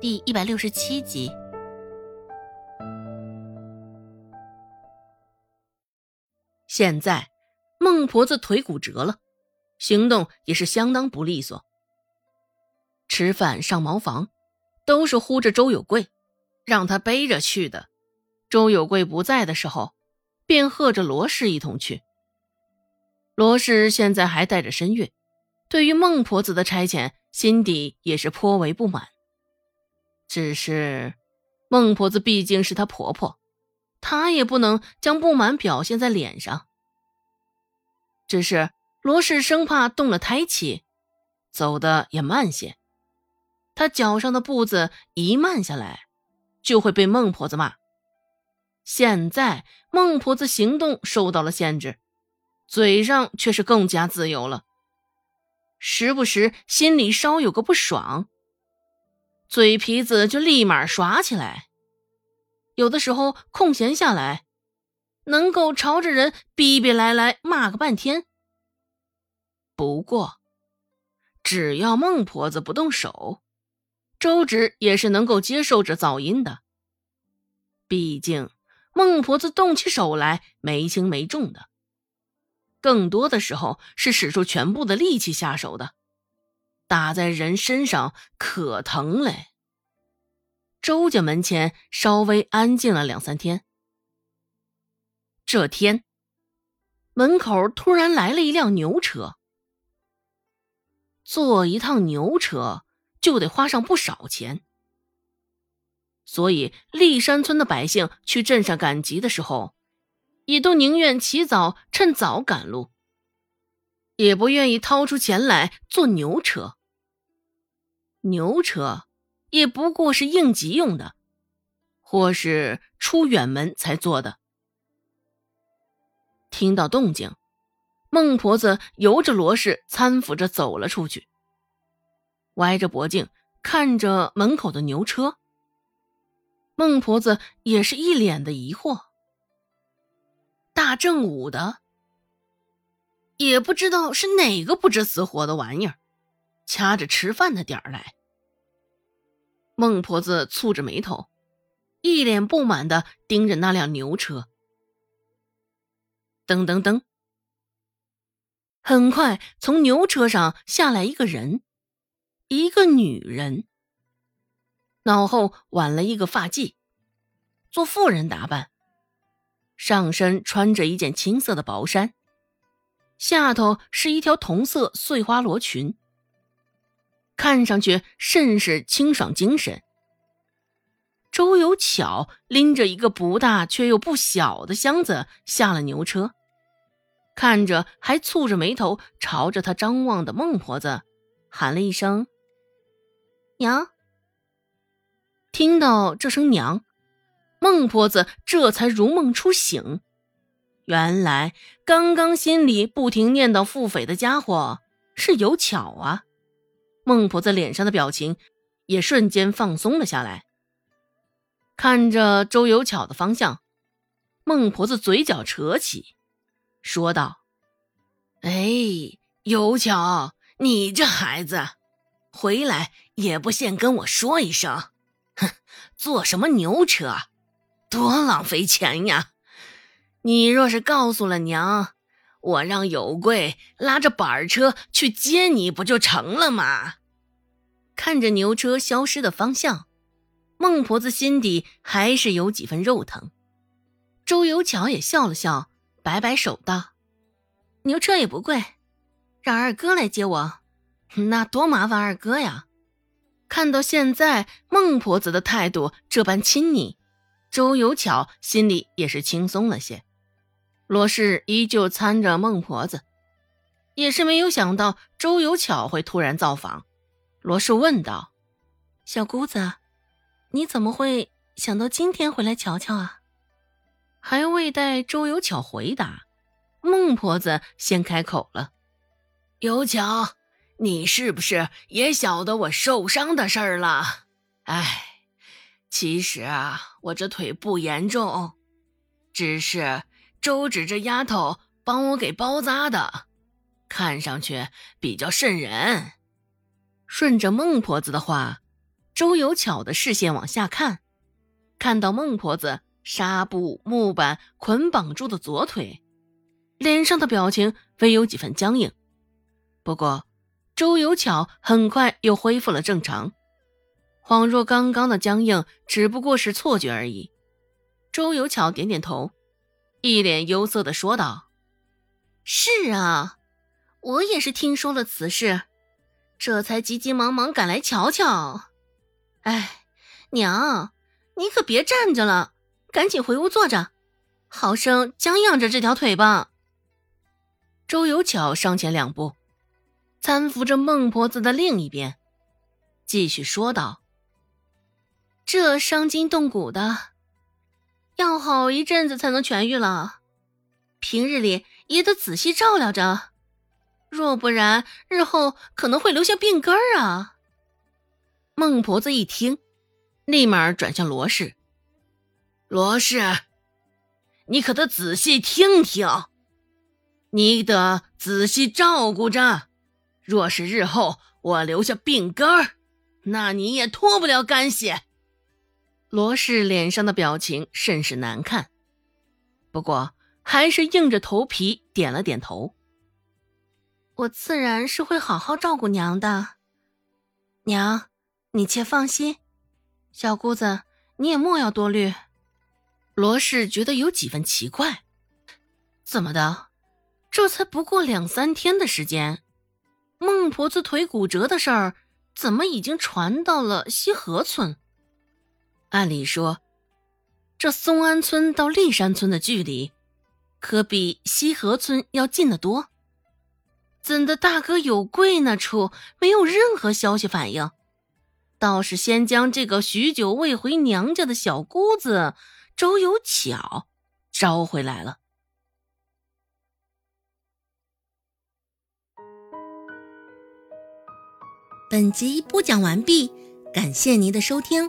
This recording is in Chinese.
第一百六十七集。现在，孟婆子腿骨折了，行动也是相当不利索。吃饭、上茅房，都是呼着周有贵，让他背着去的。周有贵不在的时候，便和着罗氏一同去。罗氏现在还带着身孕，对于孟婆子的差遣，心底也是颇为不满。只是，孟婆子毕竟是她婆婆，她也不能将不满表现在脸上。只是罗氏生怕动了胎气，走的也慢些。她脚上的步子一慢下来，就会被孟婆子骂。现在孟婆子行动受到了限制，嘴上却是更加自由了。时不时心里稍有个不爽。嘴皮子就立马耍起来，有的时候空闲下来，能够朝着人逼逼赖赖骂个半天。不过，只要孟婆子不动手，周芷也是能够接受这噪音的。毕竟孟婆子动起手来没轻没重的，更多的时候是使出全部的力气下手的。打在人身上可疼嘞。周家门前稍微安静了两三天。这天，门口突然来了一辆牛车。坐一趟牛车就得花上不少钱，所以立山村的百姓去镇上赶集的时候，也都宁愿起早趁早赶路，也不愿意掏出钱来坐牛车。牛车也不过是应急用的，或是出远门才坐的。听到动静，孟婆子由着罗氏搀扶着走了出去，歪着脖颈看着门口的牛车。孟婆子也是一脸的疑惑：大正午的，也不知道是哪个不知死活的玩意儿。掐着吃饭的点儿来，孟婆子蹙着眉头，一脸不满的盯着那辆牛车。噔噔噔，很快从牛车上下来一个人，一个女人，脑后挽了一个发髻，做妇人打扮，上身穿着一件青色的薄衫，下头是一条同色碎花罗裙。看上去甚是清爽精神。周有巧拎着一个不大却又不小的箱子下了牛车，看着还蹙着眉头朝着他张望的孟婆子，喊了一声“娘”。听到这声“娘”，孟婆子这才如梦初醒，原来刚刚心里不停念叨腹诽的家伙是有巧啊。孟婆子脸上的表情也瞬间放松了下来，看着周有巧的方向，孟婆子嘴角扯起，说道：“哎，有巧，你这孩子，回来也不先跟我说一声，哼，坐什么牛车，多浪费钱呀！你若是告诉了娘。”我让有贵拉着板车去接你，不就成了吗？看着牛车消失的方向，孟婆子心底还是有几分肉疼。周有巧也笑了笑，摆摆手道：“牛车也不贵，让二哥来接我，那多麻烦二哥呀！”看到现在孟婆子的态度这般亲昵，周有巧心里也是轻松了些。罗氏依旧搀着孟婆子，也是没有想到周有巧会突然造访。罗氏问道：“小姑子，你怎么会想到今天回来瞧瞧啊？”还未待周有巧回答，孟婆子先开口了：“有巧，你是不是也晓得我受伤的事儿了？哎，其实啊，我这腿不严重，只是……”周芷这丫头帮我给包扎的，看上去比较瘆人。顺着孟婆子的话，周有巧的视线往下看，看到孟婆子纱布木板捆绑住的左腿，脸上的表情微有几分僵硬。不过，周有巧很快又恢复了正常，恍若刚刚的僵硬只不过是错觉而已。周有巧点点头，一脸忧色的说道：“是啊，我也是听说了此事，这才急急忙忙赶来瞧瞧。”哎，娘，你可别站着了，赶紧回屋坐着，好生将养着这条腿吧。周有巧上前两步，搀扶着孟婆子的另一边，继续说道：“这伤筋动骨的，要好一阵子才能痊愈了，平日里也得仔细照料着，若不然，日后可能会留下病根儿啊。”孟婆子一听，立马转向罗氏：“罗氏，你可得仔细听听，你得仔细照顾着。若是日后我留下病根儿，那你也脱不了干系。”罗氏脸上的表情甚是难看，不过还是硬着头皮点了点头：“我自然是会好好照顾娘的，娘。”你且放心，小姑子，你也莫要多虑。罗氏觉得有几分奇怪，怎么的？这才不过两三天的时间，孟婆子腿骨折的事儿，怎么已经传到了西河村？按理说，这松安村到立山村的距离，可比西河村要近得多。怎的大哥有贵那处没有任何消息反应？倒是先将这个许久未回娘家的小姑子周有巧招回来了。本集播讲完毕，感谢您的收听。